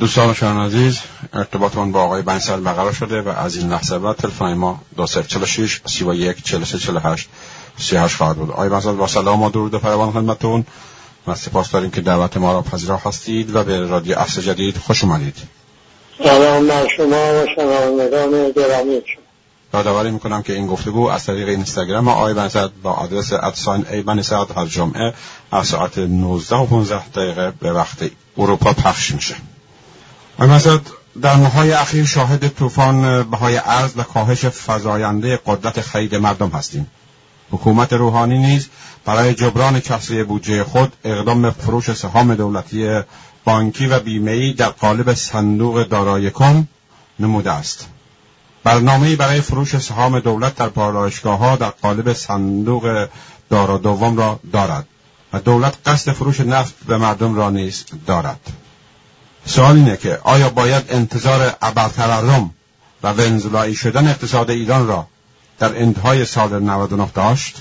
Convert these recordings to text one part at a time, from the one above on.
دوستان شما عزیز ارتباطمان با آقای بنسل برقرار شده و از این لحظه بعد تلفن ما 2046 31 43 48 38 خواهد بود. آقای بنسل با سلام و درود و پیوان خدمتتون. و سپاس داریم که دعوت ما را پذیرا هستید و به رادیو اصل جدید خوش اومدید. سلام بر شما و شنوندگان گرامی یادآوری می‌کنم که این گفتگو از طریق اینستاگرام آقای بنسد با آدرس ادساین ای بنسد هر جمعه از ساعت 19 و 15 دقیقه به وقت اروپا پخش میشه. مثلا در ماهای اخیر شاهد طوفان بهای ارز و کاهش فزاینده قدرت خرید مردم هستیم. حکومت روحانی نیز برای جبران کسری بودجه خود اقدام به فروش سهام دولتی بانکی و بیمهای در قالب صندوق دارای کن نموده است. برنامه برای فروش سهام دولت در پالایشگاه ها در قالب صندوق دارا دوم را دارد و دولت قصد فروش نفت به مردم را نیز دارد. سوال اینه که آیا باید انتظار ابرتورم و ونزولایی شدن اقتصاد ایران را در انتهای سال 99 داشت؟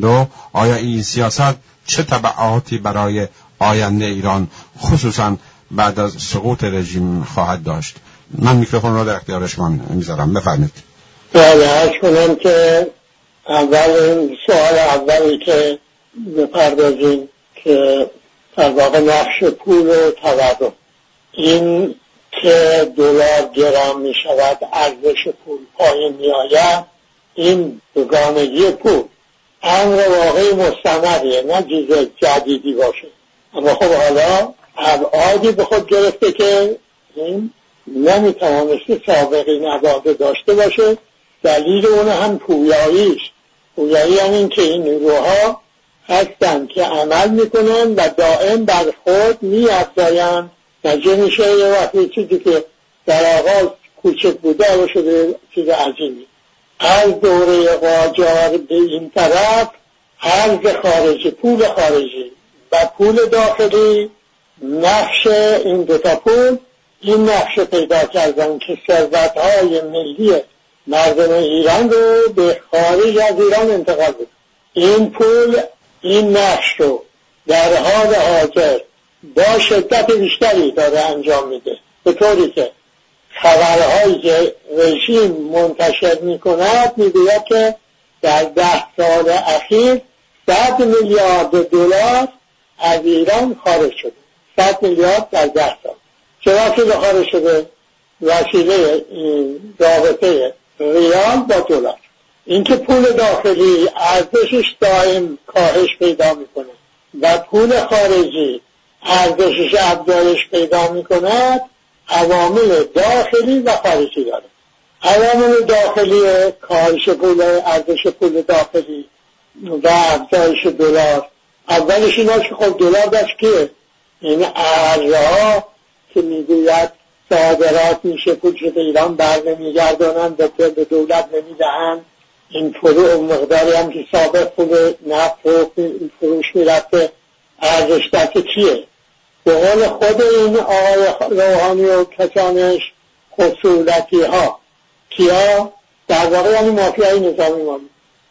دو آیا این سیاست چه تبعاتی برای آینده ایران خصوصا بعد از سقوط رژیم خواهد داشت؟ من میکروفون را در اختیار شما می‌ذارم. بفرمید بله کنم که اول سوال اولی که بپردازیم که در واقع نقش پول و تورم این که دلار گرام می شود ارزش پول پایین می آید این دوگانگی پول. امر واقعی مستمریه نه چیز جدیدی باشه. اما خب حالا ابعادی به خود گرفته که این نمی‌توانسته سابقه نباده داشته باشه. دلیل اون هم پویاییش پویایی یعنی این که این نیروها هستند که عمل می‌کنن و دائم بر خود میافزایند. نتیجه میشه یه وقتی چیزی که در آغاز کوچک بوده حالا شده چیز عظیمی از دوره قاجار به این طرف ارز خارجی پول خارجی. و پول داخلی نقش این دوتا پول این نقش پیدا کردن که ثروت های ملی مردم ایران رو به خارج از ایران انتقال بود این پول این نقش رو در حال حاضر با شدت بیشتری داره انجام میده. به طوری که خبرهایی که رژیم منتشر می‌کند می‌گوید که در ده سال اخیر صد میلیارد دلار از ایران خارج شده. صد میلیارد در ده سال. چرا که خارج شده؟ وسیله رابطه ریال با دلار. اینکه پول داخلی ارزشش دائم کاهش پیدا می‌کنه و پول خارجی ارزشش افزایش پیدا می کند عوامل داخلی و خارجی داره. عوامل داخلی کاهش پول ارزش پول داخلی و افزایش دلار. اولش این که خب دلار داشت که این ارزها که می‌گوید صادرات میشه پول به ایران بر نمیگردانند به دولت نمی‌دهند این فروع مقداری هم که سابق پول نفت و فروش می‌رفته ارزش دست کیه؟ به قول خود این آقای روحانی و کسانش خصولتی ها کیا؟ در واقع یعنی مافیای نظامی ما.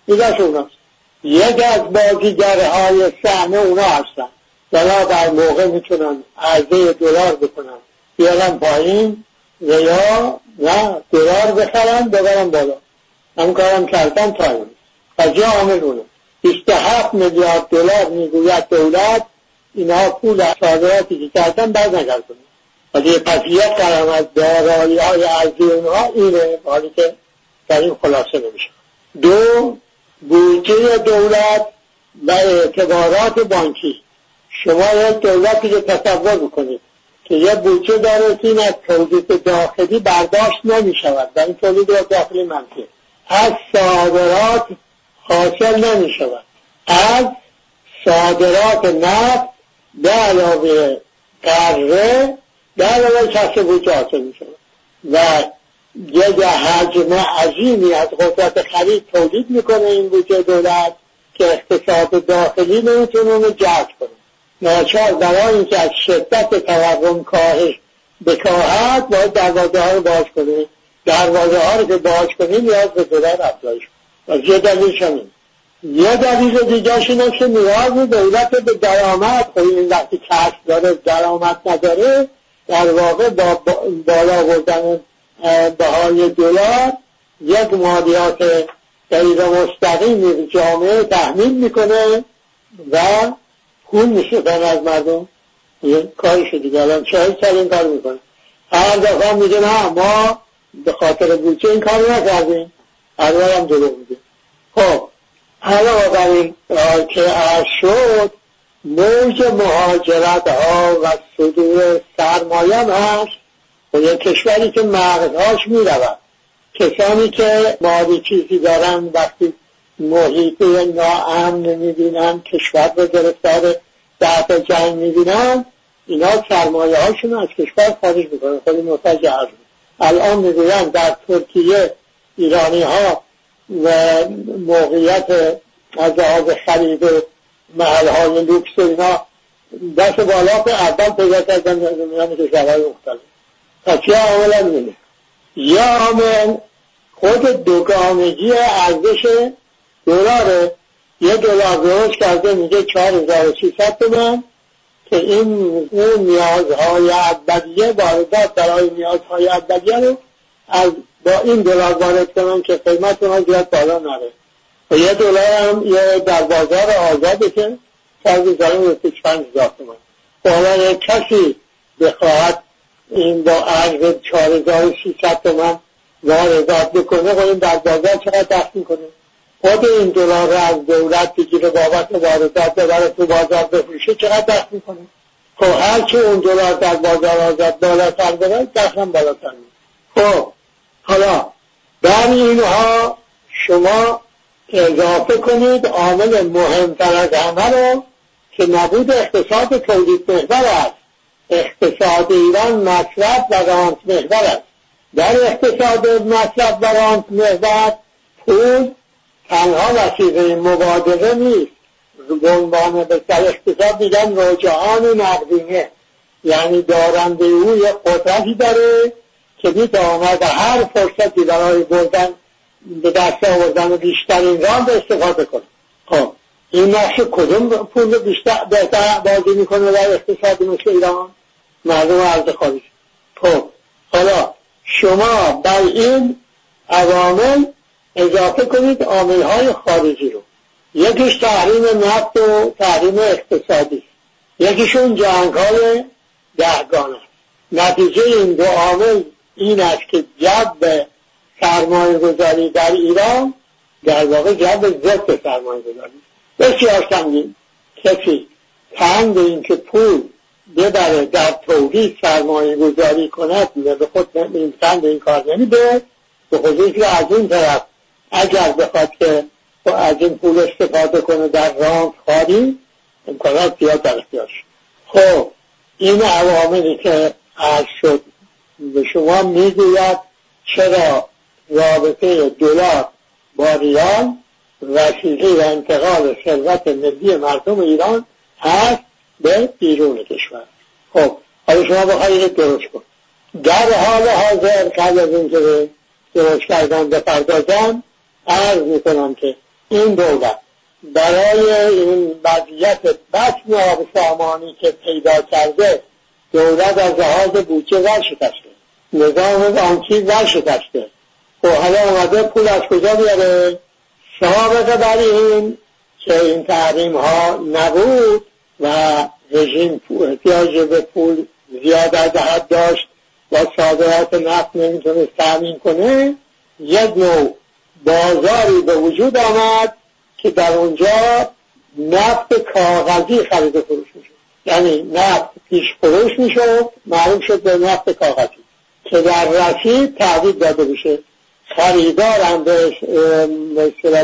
میگه اوناست یک از بازیگرهای صحنه اونا هستن. بلا در موقع می‌تونن عرضه دلار بکنن. بیارن پایین و یا نه دلار بخرن ببرن بالا. هم کارم کردن تا و جا عامل اونه 27 میلیارد دلار می‌گوید دولت اینها پول صادراتی که کردن باز نگردن ولی قضیت کردن از دارایی های ارزی اونها اینه حالی که در این خلاصه نمیشه. دو بودجه دولت و اعتبارات بانکی. شما یک دولتی که تصور بکنید که یه بودجه داره که این از تولید داخلی برداشت نمی شود و این تولید داخلی منفی. از صادرات حاصل نمی شود از صادرات نفت به علاوه قره به علاوه کسب بودجه حاصل و یک حجم عظیمی از قدرت خرید تولید می‌کنه این بودجه دولت که اقتصاد داخلی نمی‌تونه اونو جذب کنه. ناچار برای اینکه از شدت تورم کاهش بکاهد باید دروازه ها رو باز کنه. دروازه ها رو که باز کنه نیاز به دولت افزایش و یه دلیل همین یه دلیل دیگرش اینه که نیاز دولت به درآمد. خب این وقتی کسب داره درآمد نداره در واقع با بالا بردن بهای دلار یک مالیات غیر مستقیم جامعه تحمیل می‌کنه و پول میشه از مردم. یه کارش دیگه. الان چه سال این کار می‌کنه. هر دفعه میگه نه ما به خاطر بودجه این کار نکردیم. اول هم دروغ میگه. خب حالا بر این که از شد موج مهاجرت ها و صدور سرمایه هست و یه کشوری که مغزهاش می‌رود. کسانی که مالی چیزی دارن وقتی محیط ناامن می‌بینن کشور رو گرفتار درد جنگ می‌بینن اینا سرمایه هاشون از کشور خارج می‌کنن. خیلی متوجه الان می‌گویند در ترکیه ایرانی ها و موقعیت از لحاظ خرید محل های لوکس اینا دست بالا که اول پیدا کردن میان کشورهای مختلف. پس چه عامل هم یه عامل خود دوگانگی ارزش دلاره یه دلار درست کرده میگه چهار هزار تومن که این نیازهای اولیه واردات برای نیازهای اولیه رو از با این دلار وارد کنن که قیمت اونها زیاد بالا نره. و یه دلار هم یه در بازار آزاده که فرض زنی رسید هزار تومن حالا کسی بخواهد این با عرض چهار هزار شیصد تومن واردات بکنه خب این در بازار چقدر دست می‌کنه؟ خود این دلار رو از دولت بگیره بابت واردات ببره تو بازار بفروشه چقدر دست می‌کنه؟ خب هرچی اون دلار در بازار آزاد بالاتر بره دستم بالاتر خب حالا در اینها شما اضافه کنید عامل مهمتر از همه رو که نبود اقتصاد تولید محور است. اقتصاد ایران مصرف و رانت محور است. در اقتصاد مصرف و رانت محور پول تنها وسیله مبادله نیست. به عنوان در اقتصاد میگن رجعان نقدینه. یعنی دارنده او یک قدرتی داره که می‌تواند هر فرصتی برای بردن به دست آوردن بیشترین راه به استفاده کنه. خب این نقش کدوم پول بیشتر بهتر بازی می‌کنه در اقتصاد مثل ایران؟ مردم عرض خارج خب حالا شما بر این عوامل اضافه کنید عامل های خارجی رو. یکیش تحریم نفت و تحریم اقتصادی. یکیشون جنگ های دهگانه نتیجه این دو عامل این است که جب سرمایه گذاری در ایران در واقع جب ضد سرمایه گذاری بسیار سنگین. کسی تنگ این که پول ببره در تولید سرمایه گذاری کند به خود این این کار نمیده. به خصوص از این طرف اگر بخواد که از این پول استفاده کنه در رانت خالی امکانات زیاد در خب این عواملی که عرض شد به شما می‌گوید چرا رابطه دلار با ریال وسیله و انتقال ثروت ملی مردم ایران هست به بیرون کشور؟ خب حالا شما بخواهید درست کن در حال حاضر قبل از اینکه درست کردن بپردازم عرض می‌کنم که این دولت برای این وضعیت بطن آب سامانی که پیدا کرده دولت از لحاظ بودجه ور شکسته نظام بانکی ور شکسته و خب حالا اومده پول از کجا بیاره؟ سابقه بر این که این تحریم ها نبود و رژیم احتیاج به پول زیاد از حد داشت و صادرات نفت نمی‌تونست تامین کنه یک نوع بازاری به وجود آمد که در اونجا نفت کاغذی خرید فروش می‌شد. یعنی نفت پیش فروش می‌شد معلوم شد به نفت کاغذی. که در رسید تعدید داده بشه خریدار هم به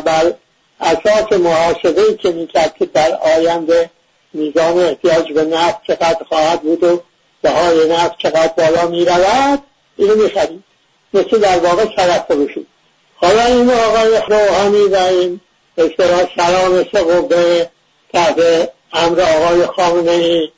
بر اساس محاسبه که می‌کرد که در آینده میزان احتیاج به نفت چقدر خواهد بود و بهای نفت چقدر بالا می‌رود اینو می‌خرید. مثل در واقع طرف فروشی. حالا این آقای روحانی و این اصطلاح سلام قبه تحت امر آقای خامنه ای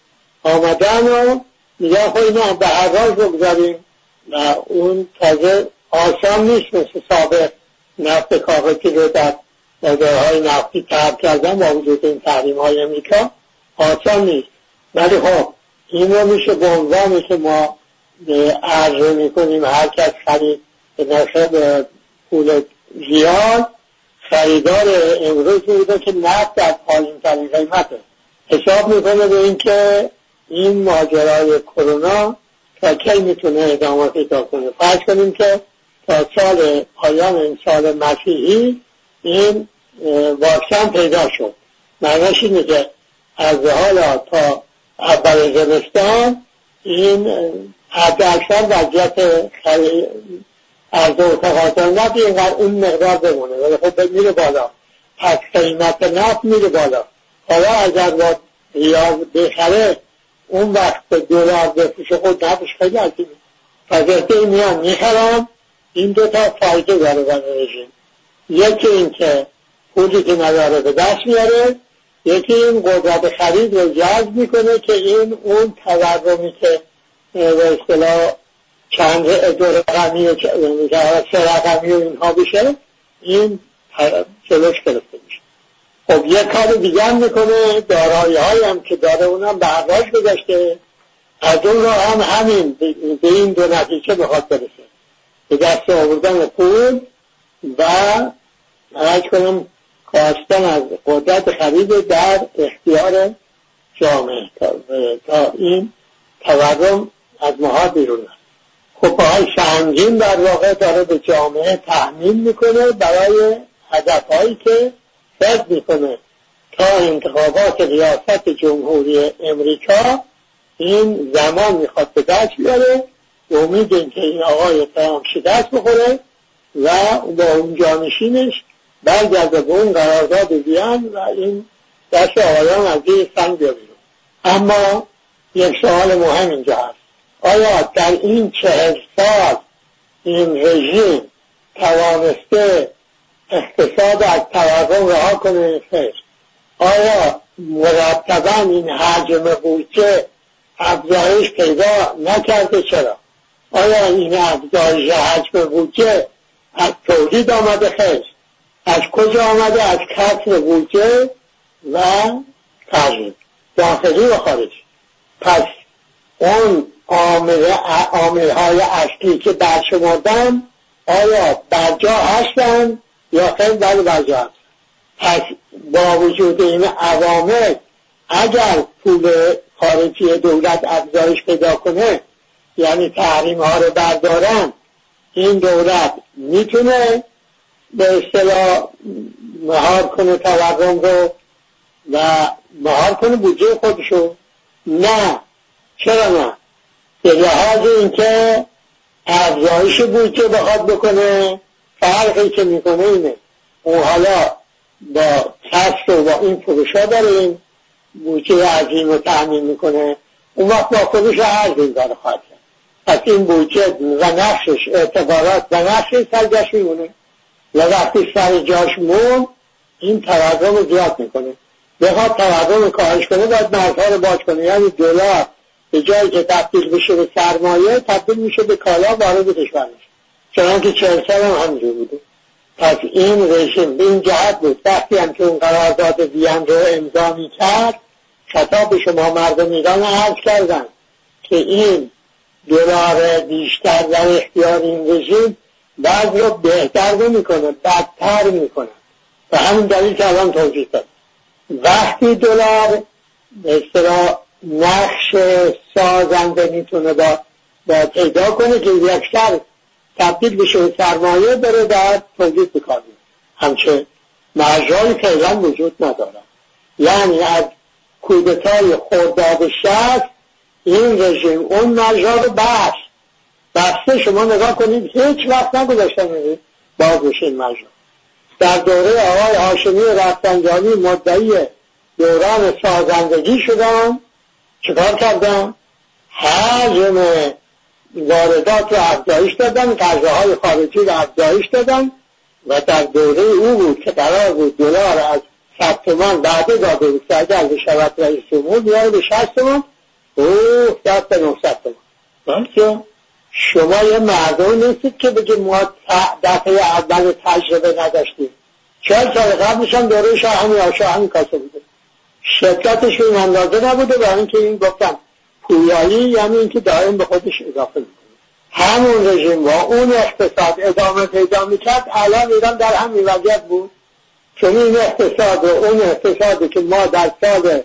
آمدن و میگن خب اینو به هر راز بگذاریم. و اون تازه آسان نیست مثل سابق نفت کاغذی رو در بازارهای نفتی ترک کردن با وجود این تحریم های امریکا آسان نیست. ولی خب این میشه به عنوانی که ما عرضه می‌کنیم هر کس خرید به نرخ پول زیاد خریدار امروز بوده که نفت در پایین ترین قیمته. حساب می‌کنه به اینکه این ماجرای کرونا تا کی می‌تونه ادامه پیدا کنه؟ فرض کنیم که تا سال پایان سال مسیحی این واکسن پیدا شد. معنیش اینه که از حالا تا اول زمستان این حد اکثر وضعیت از و تقاضا نفت اینقدر اون مقدار بمونه. ولی خب میره بالا. پس قیمت نفت میره بالا. حالا اگر با ریاض بخره اون وقت به دلار بفروشه نفش خیلی عظیمه فضایته میان می‌خرم این دو تا فایده داره برای رژیم یکی این که پولی که نداره به دست میاره یکی این قدرت خرید رو جذب می‌کنه که این اون تورمی که به اصطلاح چند دو رقمی و سه رقمی و اینها بشه این جلوش گرفته میشه. خب یه کار دیگه هم می‌کنه دارایی های هم که داره اونم به حراج گذاشته. از اون رو هم همین به این دو نتیجه بخواد برسه. به دست آوردن پول و ارز کنم خواستن از قدرت خرید در اختیار جامعه تا, این تورم از ماها بیرون خب پاهای سنگین در واقع داره به جامعه تحمیل می‌کنه برای هدفهایی که فکر می‌کنه تا انتخابات ریاست جمهوری امریکا این زمان می‌خواد به دست بیاره امید اینکه این آقای ترامپ شکست بخوره و با اون جانشینش برگرده به اون قرارداد بیان و این دست آقایان از این سنگ بیاره اما یک سوال مهم اینجا هست. آیا در این چهل سال این رژیم توانسته اقتصاد از تورم رها کنه. آیا مرتبا این حجم بودجه افزایش پیدا نکرده؟ چرا؟ آیا این افزایش حجم بودجه از تولید آمده خیر از کجا آمده؟ از کسر بودجه و تغییر داخلی و خارجی. پس اون عامل های اصلی که برشمردن آیا برجا هستن یا بله برجا هستن پس با وجود این عوامل اگر پول خارجی دولت افزایش پیدا کنه یعنی تحریم ها رو بردارن این دولت می‌تونه به اصطلاح مهار کنه تورم رو و مهار کنه بودجه خودشو. نه. چرا نه؟ به لحاظ اینکه افزایش بودجه بخواد بکنه فرقی که می‌کنه اینه اون حالا با کسب و با این فروش ها داریم بودجه عظیم رو تأمین می‌کنه. اون وقت با خودش عرض این داره خواهد پس این بودجه و نقشش اعتبارات و نقشش سرگشت میمونه. و وقتی سر جاش مون این تورم رو زیاد می‌کنه. بخواد تورم کاهش کنه باید مرزها رو باز کنه. یعنی دلار به جایی که تبدیل بشه به سرمایه تبدیل میشه به کالا وارد کشور میشه چنان که چهل سال هم همینجور بوده. پس این رژیم به این جهت بود. وقتی هم که اون قرارداد وین رو امضا کرد خطاب شما مردم ایران عرض کردن که این دلار بیشتر در اختیار این رژیم بعد رو بهتر نمی‌کنه بدتر می‌کنه. و همین دلیل که الان توضیح داد. وقتی دلار به نقش سازنده می‌تونه با, با پیدا کنه که یکتر تبدیل بشه سرمایه بره در تولید بکار همچه مرجای فعلا وجود ندارن یعنی از کودتای خورداد شست این رژیم اون مرجا رو بست. بسته شما نگاه کنید هیچ وقت نگذاشتن باز بشه این مرجا در دوره آقای هاشمی رفتنجانی مدعی دوران سازندگی شدن. چکار کردن؟ حجم واردات رو افزایش دادن غذاهای خارجی رو افزایش دادن و در دوره او بود که قرار بود دلار از صد تومان بعده داده بود که اگر بشود رئیس جمهور بیاره به شست تومان او دست به نهصد تومان. بله شما یه مردم نیستید که بگه ما دفعه اول تجربه نداشتیم. چهل سال قبلش هم دوره شاهنی یا شاهنی کاسه بوده. شدتش این اندازه نبوده برای اینکه این گفتم. پویایی یعنی اینکه دائم به خودش اضافه می‌کنه. همون رژیم با اون اقتصاد ادامه پیدا می‌کرد الان ایران در همین وضعیت بود. چون این اقتصاد و اون اقتصادی که ما در سال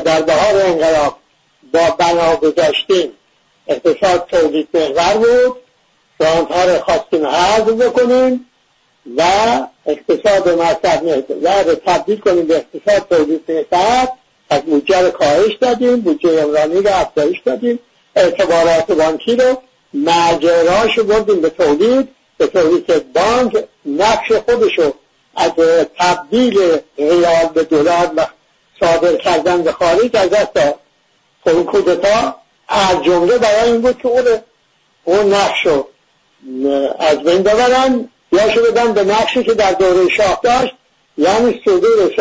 در بهار انقلاب با بنا گذاشتیم اقتصاد تولید محور بود. آنها رو خواستیم حذف بکنیم و اقتصاد مصرف و تبدیل کنیم به اقتصاد تولید محور. از بودجه رو کاهش دادیم بودجه امرانی رو افزایش دادیم. اعتبارات بانکی رو مجراش بردیم به تولید به تولید بانک نقش خودشو از تبدیل ریال به دلار و صادر کردن به خارج از دست داد. اون کودتا از جمله برای این بود که اون اون نقش رو از بین ببرن یا شو بدن به نقشی که در دوره شاه داشت یعنی صدور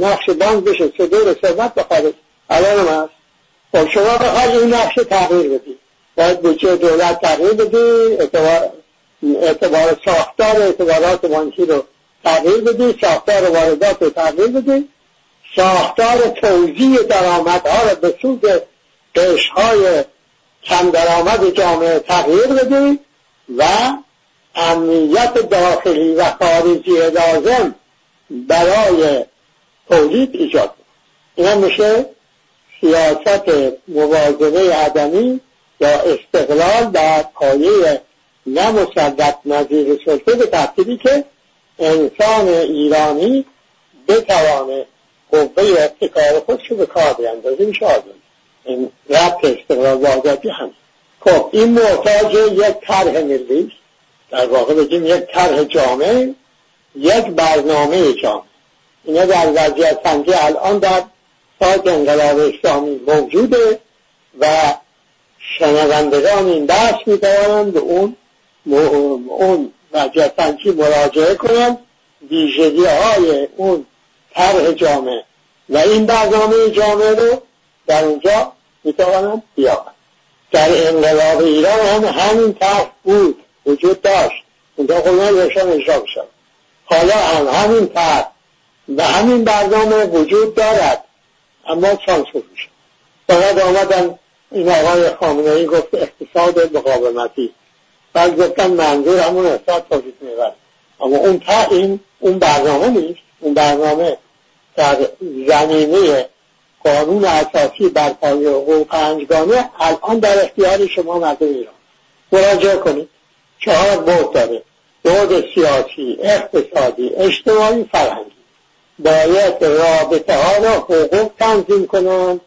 نقش بانک بشه صدور ثروت به الان هم هست. خب شما بخواید این نقش تغییر بدید. باید بودجه دولت تغییر بدید اعتبار, اعتبار ساختار اعتبارات بانکی رو تغییر بدید ساختار واردات رو تغییر بدید ساختار توزیع درآمدها رو به سود قشهای کم درآمد جامعه تغییر بدید و امنیت داخلی و خارجی لازم برای تولید ایجاد. این میشه سیاست موازنه عدمی یا استقلال در پایه نمسلط نظیر سلطه به ترتیبی که انسان ایرانی بتوانه قوه ابتکار خودشو به کار بیندازه میشه آزاد این ربط استقلال و آزادی هم. خب این محتاج یک طرح ملی در واقع بگیم یک طرح جامعه یک برنامه جامعه اینا در وضعیت سنجی الان در سایت انقلاب اسلامی موجوده و شنوندگان این بحث می‌توانند به اون اون وضعیت سنجی مراجعه کنند. ویژگی های اون طرح جامعه. و این برنامه جامعه رو در اونجا می‌توانند بیابند. در انقلاب ایران هم همین طرح بود. وجود داشت. اونجا خودمان روشن اجرا حالا هم همین طرح و همین برنامه وجود دارد. اما سانسور میشه فقط آمدن این آقای خامنه ای گفت اقتصاد مقاومتی. بعد گفتن منظور همون اقتصاد تولید می‌برد. اما اون تا این اون برنامه نیست. اون برنامه در زمینه قانون اساسی بر پایه حقوق پنجگانه الان در اختیار شما مردم ایران. مراجعه کنید. چهار بود داره. بود سیاسی اقتصادی اجتماعی فرهنگی. باید رابطه ها را حقوق تنظیم کنند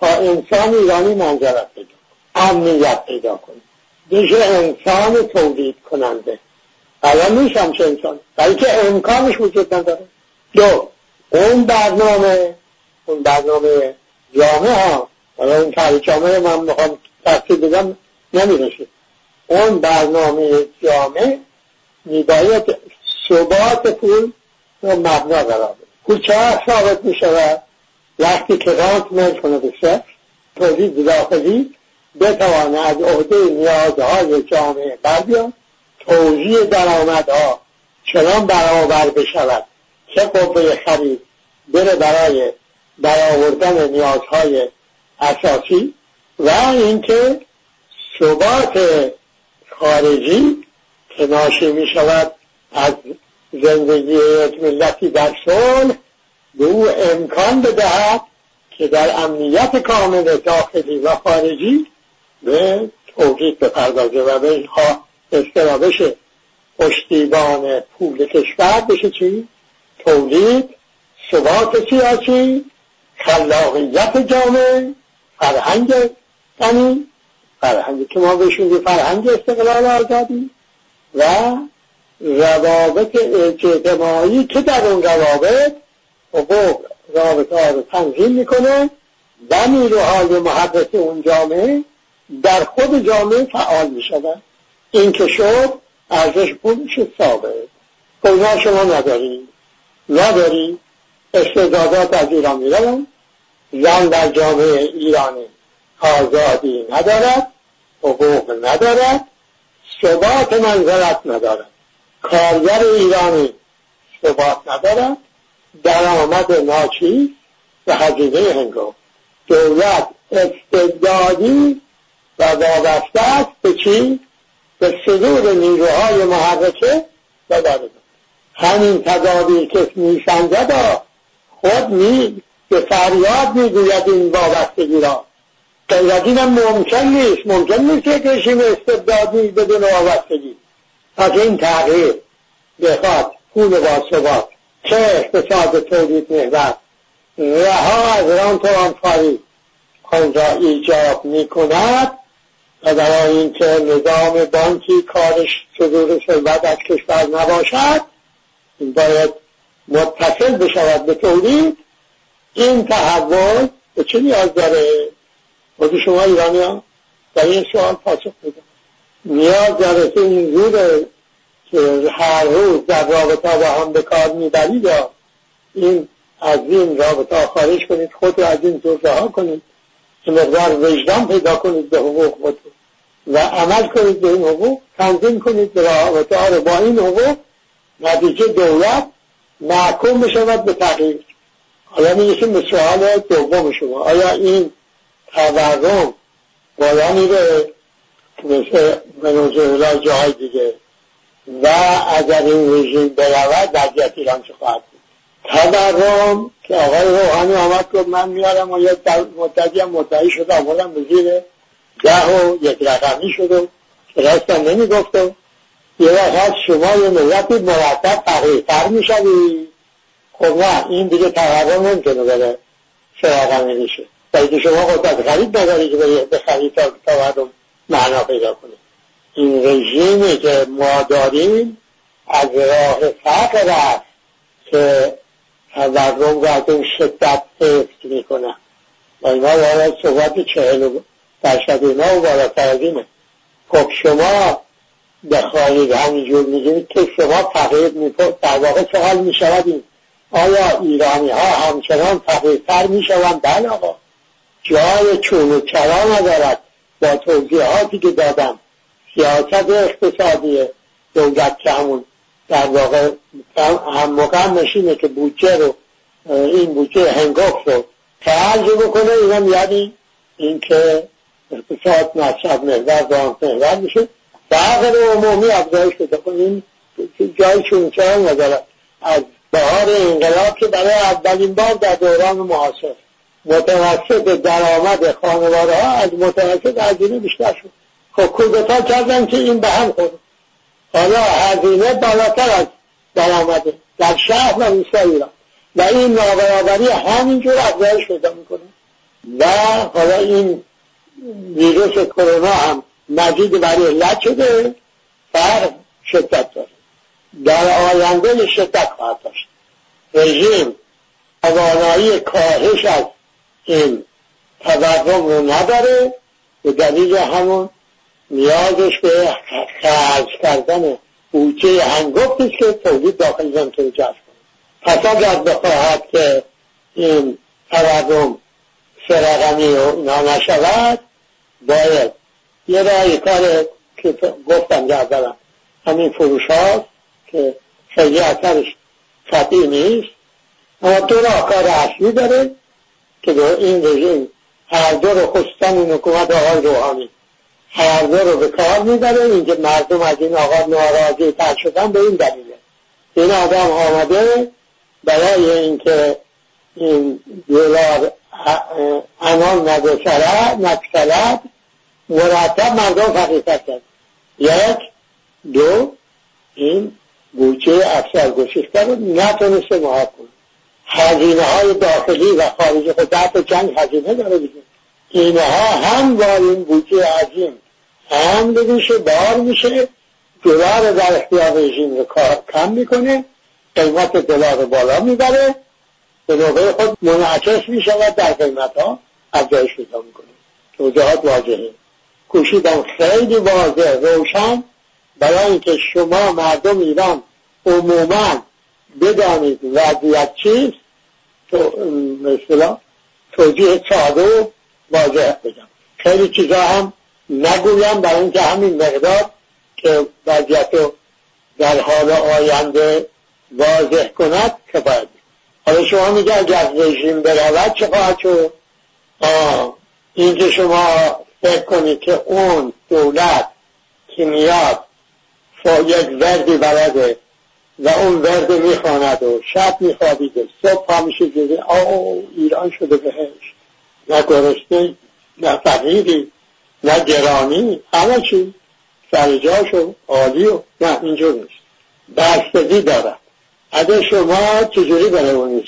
تا انسان ایرانی منظرت پیدا امنیت پیدا کنه. دیگه انسان تولید کننده. الان نیست همچه انسان. بلکه امکانش وجود نداره. دو اون برنامه اون برنامه جامعه ها. حالا اون طرح جامعه من می‌خوام تفصیل بگم نمی‌رسه. اون برنامه جامعه میباید ثبات پول رو مبنا قرار بده پول چه ثابت می‌شود؟ وقتی که رانت میل کنه به صفر تولید داخلی بتوانه از عهده نیازهای جامعه بردیان توزیع درآمدها چنان برابر بشود که قوه خرید بره برای برآوردن نیازهای اساسی و اینکه ثبات خارجی که ناشی می شود از زندگی یک ملتی در صلح به او امکان بدهد که در امنیت کامل داخلی و خارجی به توجید بپردازه و به اصطلاح بشه پشتیبان پول کشور بشه چی؟ تولید ثبات سیاسی خلاقیت جامعه فرهنگ یعنی فرهنگ که ما بهشون فرهنگ استقلال آزادی و روابط اجتماعی که در اون روابط حقوق رابطه ها رو تنظیم می‌کنه و نیروهای محبت اون جامعه در خود جامعه فعال می‌شود این که شد ارزش پول میشه ثابت. اونا شما نداری نداری استعدادات از ایران میرون زن در جامعه ایرانی آزادی ندارد. حقوق ندارد. ثبات منزلت ندارد کارگر ایرانی ثبات ندارد درآمد ناچیز و هزینه هنگام. دولت استبدادی و وابسته است به چی؟ به صدور نیروهای محرکه و داره همین تضادی که میسنجد خود می به فریاد می‌گوید این وابستگی را. از اینم ممکن نیست ممکن نیست که رژیم استبدادی بدون وابستگی پس این تغییر بخواد پول باثبات چه اقتصاد تولید محور رها از رانت آنفاری آن را ایجاب می کند و در اینکه نظام بانکی کارش صدور ثروت از کشور نباشد باید متصل بشود به تولید. این تحول به چه نیاز داره؟ خود شما ایرانی ها. در این سوال پاسخ بده نیاز داره که این زور که هر روز در رابطه با هم به کار می‌برید یا این از این رابطه خارج کنید خود رو از این زور رها کنید که مقدار وجدان پیدا کنید به حقوق خودتون. و عمل کنید به این حقوق تنظیم کنید رابطه با این حقوق. نتیجه دولت محکوم بشود به تغییر. حالا می‌رسیم به سوال دوم شما. آیا این تورم باید میره مثل ونزوئلا جاهای دیگه. و اگر این رژیم برود وضعیت ایران چه خواهد بود؟ تورم که آقای روحانی آمد گفت من میارم و یک مدتی هم مدعی شد آمدم به زیر ده و یک رقمی شد و راستم نمی‌گفت. یه وقت شما یه ملتی مرتب فقیرتر می‌شوی. خب نه این دیگه تورم نمی‌تونه بره. سراغ میشه ولی شما قدرت خرید نداری که به خرید تا تورم معنا پیدا کنه این رژیمی که ما داریم از راه فقر است که تورم رو از اون شدت حفظ می‌کنه و اینا باید صحبت چهل درصد اینا و بالاتر از خب شما بخواهید همینجور میگید که شما فقیر می‌کنید در واقع سوال می‌شود آیا ایرانی ها همچنان فقیرتر می‌شوند؟ بله آقا. جای چون و چرا ندارد. با توضیحاتی که دادم. سیاست اقتصادی دولت که همون در واقع هم موقع نشینه که بودجه رو این بودجه هنگفت رو خرج بکنه اینا یعنی اینکه اقتصاد مصرف محور دام محور میشه. فقر عمومی افزایش پیدا کنیم جای چون چرا ندارد از بهار انقلاب که برای اولین بار در دوران معاصر. متوسط درآمد خانواده ها از متوسط هزینه بیشتر شد. خب کودتا کردن که این به هم خورد. حالا هزینه بالاتر از درآمده. در شهر و روستای ایران. و این نابرابری همینجور افزایش پیدا می‌کنه. و حالا این ویروس کرونا هم مزید برای علت شده. فرق شدت داره. در آینده شدت خواهد داشت. رژیم توانایی کاهش از این تورم رو نداره. به دلیل همون نیازش به خرج کردن بودجه هنگفت است که تولید داخل زمین جذب کنه. پس اگر بخواهد که این تورم سرقمی و اینا نشود باید یه رای کار که گفتم جذبم همین فروش هاست که خیلی اثرش قطعی نیست اما دو راهکار اصلی داره. که این رژیم هر دو رو خصوصا این حکومت آقای روحانی. هر دو رو به کار می‌بره. اینکه مردم از این آقا ناراضی تر شدن به این دلیله. این آدم آمده برای اینکه این دلار انان نگذرد نکسلد مرتب مردم فقیرتر کرد یک دو این بودجه افسر گسیخته رو نتونسته کنه. هزینه های داخلی و خارجی خود در جنگ هزینه داره دیگه. اینها هم با این بودجه عظیم هم میشه بار میشه دلار در اختیار رژیم رو کم می‌کنه قیمت دلار بالا می‌بره به نوبه خود منعکس می‌شود در قیمت ها افزایش پیدا می‌کنه. توضیحات واضحه. کوشیدم خیلی واضح روشن برای اینکه شما مردم ایران عموما بدانید وضعیت چیست تو مثلا توجیه ساده و واضح بگم خیلی چیزا هم نگویم برای اینکه همین مقدار که وضعیت رو در حال آینده واضح کند کفایت. حالا شما میگه اگر رژیم برود چه خواهد شد؟ اینکه شما فکر کنید که اون دولت که میاد یک وردی بلده و اون ورد می‌خواند و شب میخوابید و صبح پا میشه دیده آو ایران شده بهش. نه گرسنه نه فقیری نه گرانی. همه چی. سر جاشو عالی و نه اینجور نیست. بستگی دارد. اگه شما چجوری برای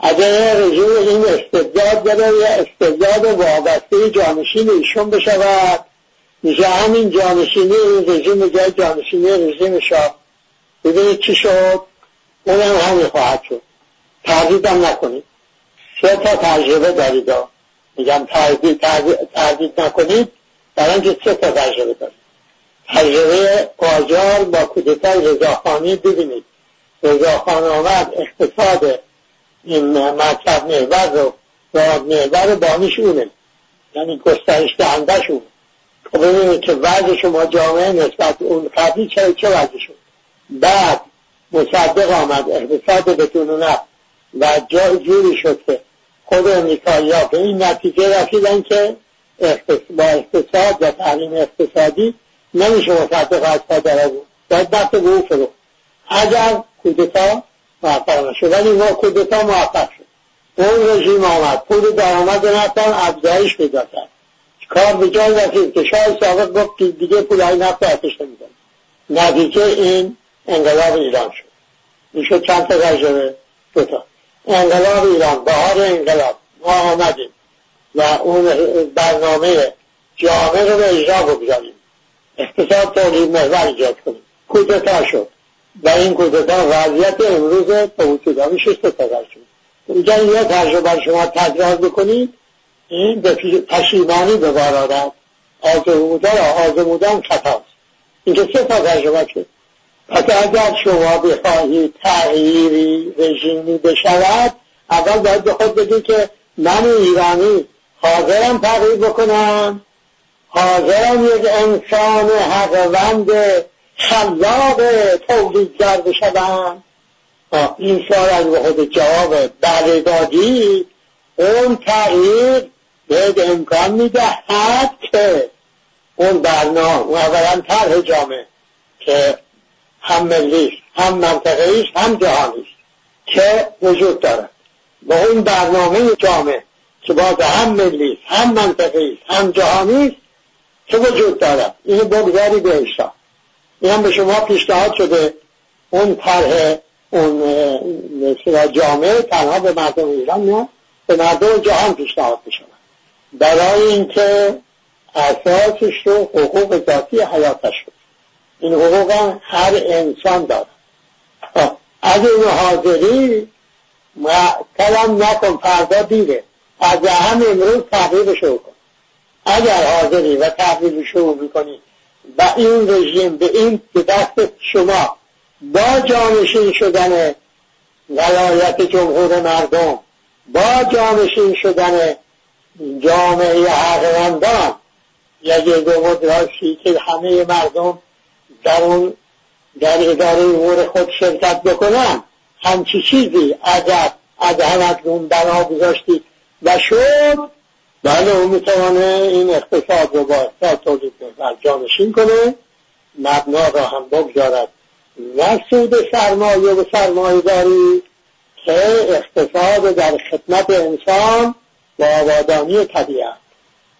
اگر رجوع این استبداد داره یا استبداد وابسته جانشین ایشون بشود. میشه همین جانشینی این رژیم جای جانشینی رژیم شاه. ببینید چی شد. اونم همین خواهد شد. تردیدم نکنید. سه تا تجربه دارید میگم تردید, تردید نکنید. برای اینکه سه تا تجربه دارید. تجربه قاجار با کودتای رضاخانی ببینید. رضاخان آمد اقتصاد این مطلب محور رو و محور بانیش اونه. یعنی گسترش دهنده شون خب ببینید که وضع شما جامعه نسبت اون قبلی چه چه وضع شد؟ بعد مصدق آمد اقتصاد بدون نفت. و جای جوری شد که خود امریکایی ها به این نتیجه رسیدن که با اقتصاد و تعلیم اقتصادی نمیشه مصدق از پا در باید دست به او فرو اگر کودتا موفق نشد ولی ما کودتا موفق شد. اون رژیم آمد. پول درآمد نفتن افزایش پیدا کرد. کار به جای رسید که شاید سابق گفت دیگه پول های نفت آتش نمیدن نتیجه این انقلاب ایران شد. شد چند تا تجربه دوتا انقلاب ایران بهار انقلاب. ما آمدیم و اون برنامه جامعه رو به اجرا بگذاریم. اقتصاد تولید محور ایجاد کنیم. کودتا شد. و این کودتا وضعیت امروز توسعه شش تا شد. اینجا یه تجربه شما تکرار بکنید. این به پشیمانی به بار آرد آزمودن آزمودن خطاست. اینکه سه تا تجربه شد. پس اگر شما بخواهید تغییری رژیمی بشود اول باید به خود بگید که من ایرانی حاضرم تغییر بکنم. حاضرم یک انسان حقوند خلاق تولیدگر بشوم این سوال از به خود جواب بله اون تغییر بهت امکان می‌دهد که اون برنامه اولا طرح جامعه که هم ملی هم منطقه هم جهانی که وجود دارد و اون برنامه جامعه که باز هم ملی هم منطقه هم جهانی که وجود دارد اینو بگذاری به اشتا این هم به شما پیشنهاد شده. اون طرح اون جامعه تنها به مردم ایران نه به مردم جهان پیشنهاد بشود برای اینکه اساسش رو حقوق ذاتی حیاتش شد این حقوق هر انسان داره. خب، اگه این حاضری کلم نکن فردا دیره. از هم امروز تحقیق شروع کن اگر حاضری و تحقیق شروع می‌کنی و این رژیم به این به دست شما با جانشین شدن ولایت جمهور مردم با جانشین شدن جامعه حقوندان یک دموکراسی که همه مردم در اون در اداره امور خود شرکت بکنن همچی چیزی اگر از همتون بنا گذاشتید و شد. بله اون می‌توانه این اقتصاد رو با اقتصاد تولید جانشین کنه مبنا را هم بگذارد. نه سود سرمایه و سرمایه داری که اقتصاد در خدمت انسان و آبادانی طبیعت.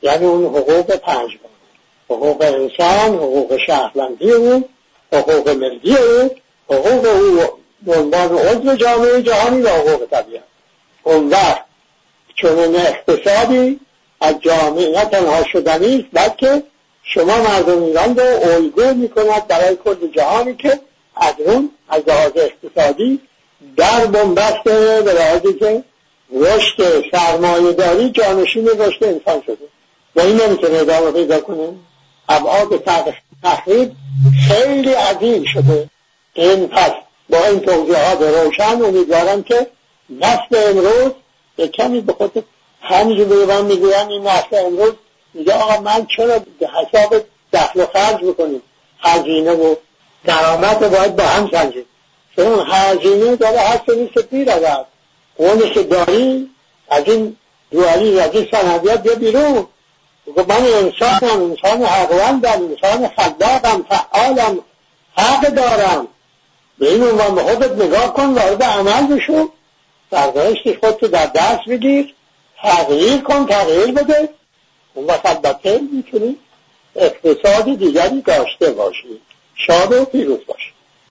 یعنی اون حقوق پنج حقوق انسان حقوق شهروندی او حقوق ملی او حقوق او به عنوان عضو جامعه جهانی و حقوق طبیعت. اون وقت چون اقتصادی از جامعه نه تنها شدنی است بلکه شما مردم ایران رو الگو می‌کند برای کل جهانی که از اون از لحاظ اقتصادی در بنبسته به لحاظی که رشد سرمایه داری جانشین رشد انسان شده. و این نمی‌تونه ادامه پیدا کنه. ابعاد تخریب خیلی عظیم شده. این پس با این توضیحات روشن امیدوارم که نسل امروز به کمی به خود همینجور به من می‌گوین این نسل امروز میگه آقا من چرا حساب دخل و خرج بکنیم هزینه و درآمد باید با هم سنجید چون هزینه داره هست نیست پیر اگر. اونی که داری از این رو علی رضی سندیت بیا بیرون. من انسانم انسان حقوندم انسان خلاقم فعالم حق دارم. به این عنوان به خودت نگاه کن وارد عمل بشو. سرنوشت خودتو در دست بگیر. تغییر کن تغییر بده. اون وقت البته می‌تونی اقتصاد دیگری داشته باشی. شاد و پیروز باشی.